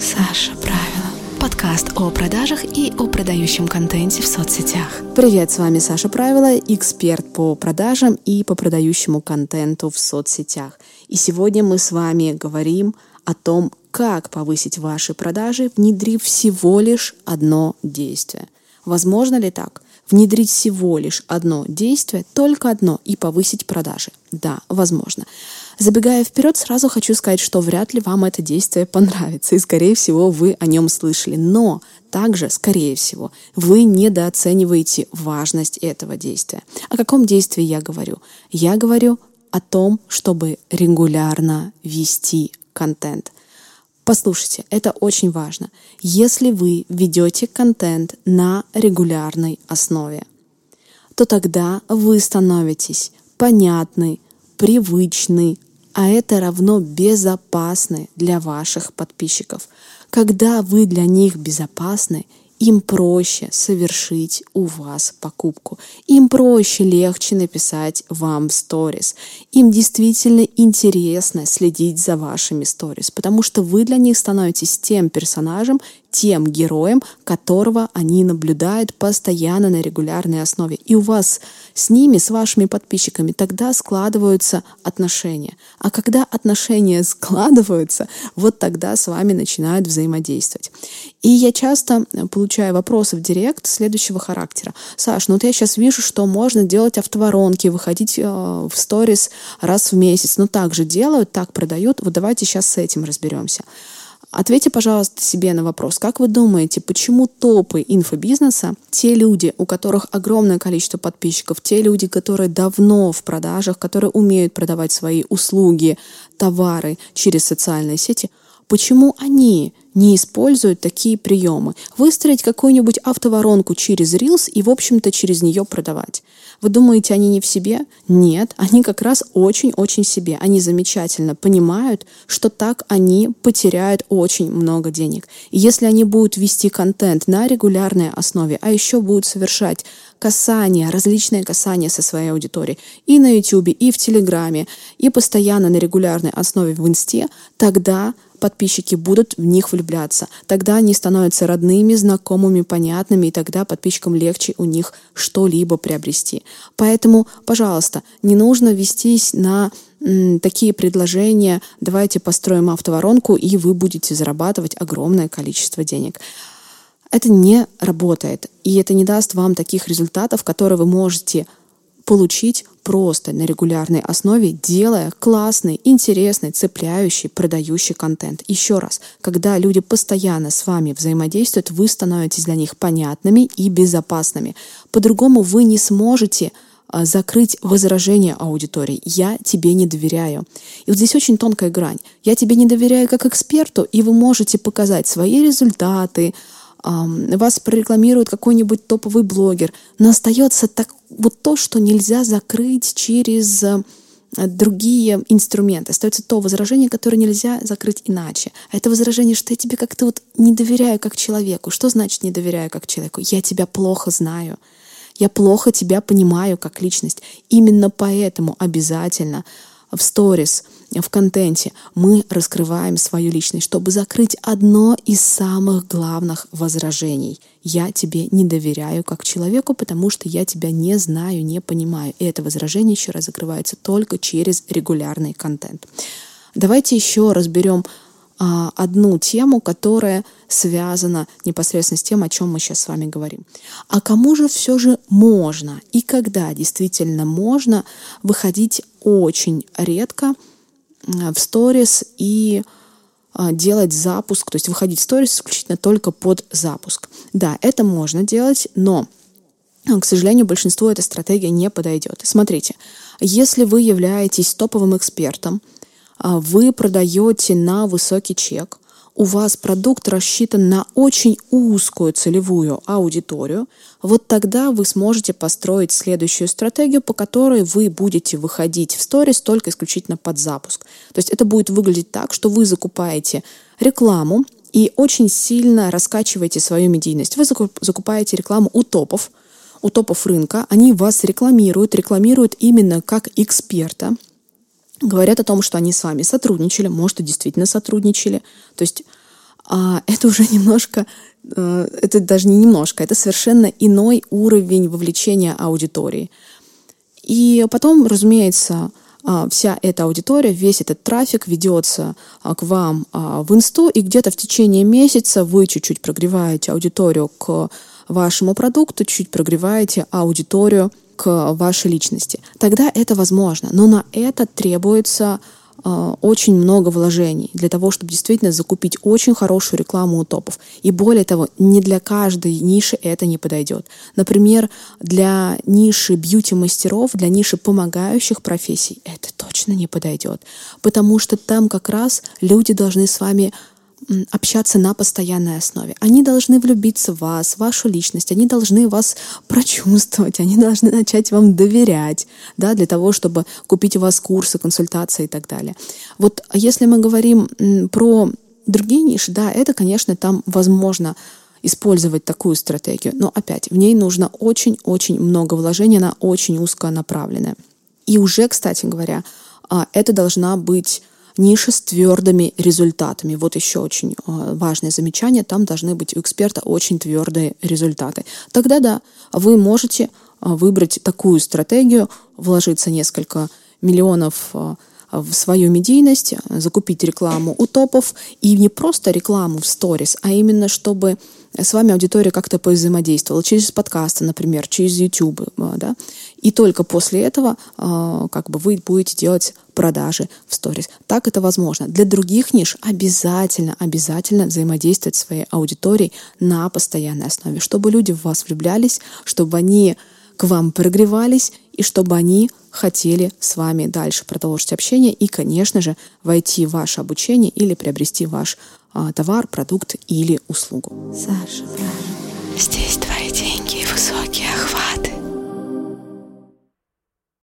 Саша Правила. Подкаст о продажах и о продающем контенте в соцсетях. Привет, с вами Саша Правила, эксперт по продажам и по продающему контенту в соцсетях. И сегодня мы с вами говорим о том, как повысить ваши продажи, внедрив всего лишь одно действие. Возможно ли так? Внедрить всего лишь одно действие, только одно, и повысить продажи. Да, возможно. Забегая вперед, сразу хочу сказать, что вряд ли вам это действие понравится, и, скорее всего, вы о нем слышали. Но также, скорее всего, вы недооцениваете важность этого действия. О каком действии я говорю? Я говорю о том, чтобы регулярно вести контент. Послушайте, это очень важно. Если вы ведете контент на регулярной основе, то тогда вы становитесь понятны, привычны, а это равно безопасны для ваших подписчиков. Когда вы для них безопасны, им проще совершить у вас покупку. Им проще, легче написать вам в сторис. Им действительно интересно следить за вашими сторис, потому что вы для них становитесь тем персонажем, тем героем, которого они наблюдают постоянно на регулярной основе. И у вас с ними, с вашими подписчиками, тогда складываются отношения. А когда отношения складываются, вот тогда с вами начинают взаимодействовать. И я часто получаю вопросы в директ следующего характера. Саш, ну вот я сейчас вижу, что можно делать автоворонки, выходить э, в сторис раз в месяц. Но так же делают, так продают. Вот давайте сейчас с этим разберемся. Ответьте, пожалуйста, себе на вопрос, как вы думаете, почему топы инфобизнеса, те люди, у которых огромное количество подписчиков, те люди, которые давно в продажах, которые умеют продавать свои услуги, товары через социальные сети, почему они не используют такие приемы? Выстроить какую-нибудь автоворонку через Reels и, в общем-то, через нее продавать. Вы думаете, они не в себе? Нет, они как раз очень-очень себе. Они замечательно понимают, что так они потеряют очень много денег. И если они будут вести контент на регулярной основе, а еще будут совершать касания, различные касания со своей аудиторией и на YouTube, и в Телеграме, и постоянно на регулярной основе в Инсте, тогда подписчики будут в них влюбляться. Тогда они становятся родными, знакомыми, понятными, и тогда подписчикам легче у них что-либо приобрести. Поэтому, пожалуйста, не нужно вестись на такие предложения, давайте построим автоворонку, и вы будете зарабатывать огромное количество денег. Это не работает, и это не даст вам таких результатов, которые вы можете получить просто на регулярной основе, делая классный, интересный, цепляющий, продающий контент. Еще раз, когда люди постоянно с вами взаимодействуют, вы становитесь для них понятными и безопасными. По-другому вы не сможете а, закрыть возражение аудитории. Я тебе не доверяю. И вот здесь очень тонкая грань. Я тебе не доверяю как эксперту, и вы можете показать свои результаты, вас прорекламирует какой-нибудь топовый блогер, но остается так, вот то, что нельзя закрыть через э, другие инструменты. Остается то возражение, которое нельзя закрыть иначе. А это возражение, что я тебе как-то вот не доверяю как человеку. Что значит не доверяю как человеку? Я тебя плохо знаю. Я плохо тебя понимаю как личность. Именно поэтому обязательно в сторис, в контенте мы раскрываем свою личность, чтобы закрыть одно из самых главных возражений. Я тебе не доверяю как человеку, потому что я тебя не знаю, не понимаю. И это возражение еще раз закрывается только через регулярный контент. Давайте еще разберем а, одну тему, которая связана непосредственно с тем, о чем мы сейчас с вами говорим. А кому же все же можно и когда действительно можно выходить очень редко в сторис и а, делать запуск, то есть выходить в сторис исключительно только под запуск. Да, это можно делать, но, к сожалению, большинству эта стратегия не подойдет. Смотрите, если вы являетесь топовым экспертом, вы продаете на высокий чек, у вас продукт рассчитан на очень узкую целевую аудиторию, вот тогда вы сможете построить следующую стратегию, по которой вы будете выходить в сторис только исключительно под запуск. То есть это будет выглядеть так, что вы закупаете рекламу и очень сильно раскачиваете свою медийность. Вы закупаете рекламу у топов, у топов рынка, они вас рекламируют, рекламируют именно как эксперта, говорят о том, что они с вами сотрудничали, может, и действительно сотрудничали. То есть а, это уже немножко, э, это даже не немножко, это совершенно иной уровень вовлечения аудитории. И потом, разумеется, а, вся эта аудитория, весь этот трафик ведется а, к вам в инсту, и где-то в течение месяца вы чуть-чуть прогреваете аудиторию к вашему продукту, чуть прогреваете аудиторию к вашей личности. Тогда это возможно, но на это требуется э, очень много вложений для того, чтобы действительно закупить очень хорошую рекламу у топов. И более того, не для каждой ниши это не подойдет. Например, для ниши бьюти-мастеров, для ниши помогающих профессий это точно не подойдет, потому что там как раз люди должны с вами общаться на постоянной основе. Они должны влюбиться в вас, в вашу личность, они должны вас прочувствовать, они должны начать вам доверять, да, для того, чтобы купить у вас курсы, консультации и так далее. Вот если мы говорим про другие ниши, да, это, конечно, там возможно использовать такую стратегию, но опять в ней нужно очень-очень много вложений, она очень узконаправленная. И уже, кстати говоря, а, это должна быть ниша с твердыми результатами. Вот еще очень а, важное замечание. Там должны быть у эксперта очень твердые результаты. Тогда да, вы можете а, выбрать такую стратегию, вложиться несколько миллионов а, в свою медийность, закупить рекламу у топов и не просто рекламу в сторис, а именно чтобы с вами аудитория как-то повзаимодействовала через подкасты, например, через YouTube, да, и только после этого как бы вы будете делать продажи в сторис. Так это возможно. Для других ниш обязательно, обязательно взаимодействовать с своей аудиторией на постоянной основе, чтобы люди в вас влюблялись, чтобы они к вам прогревались и чтобы они хотели с вами дальше продолжить общение и, конечно же, войти в ваше обучение или приобрести ваш а, товар, продукт или услугу. Саша, Здесь твои деньги охват.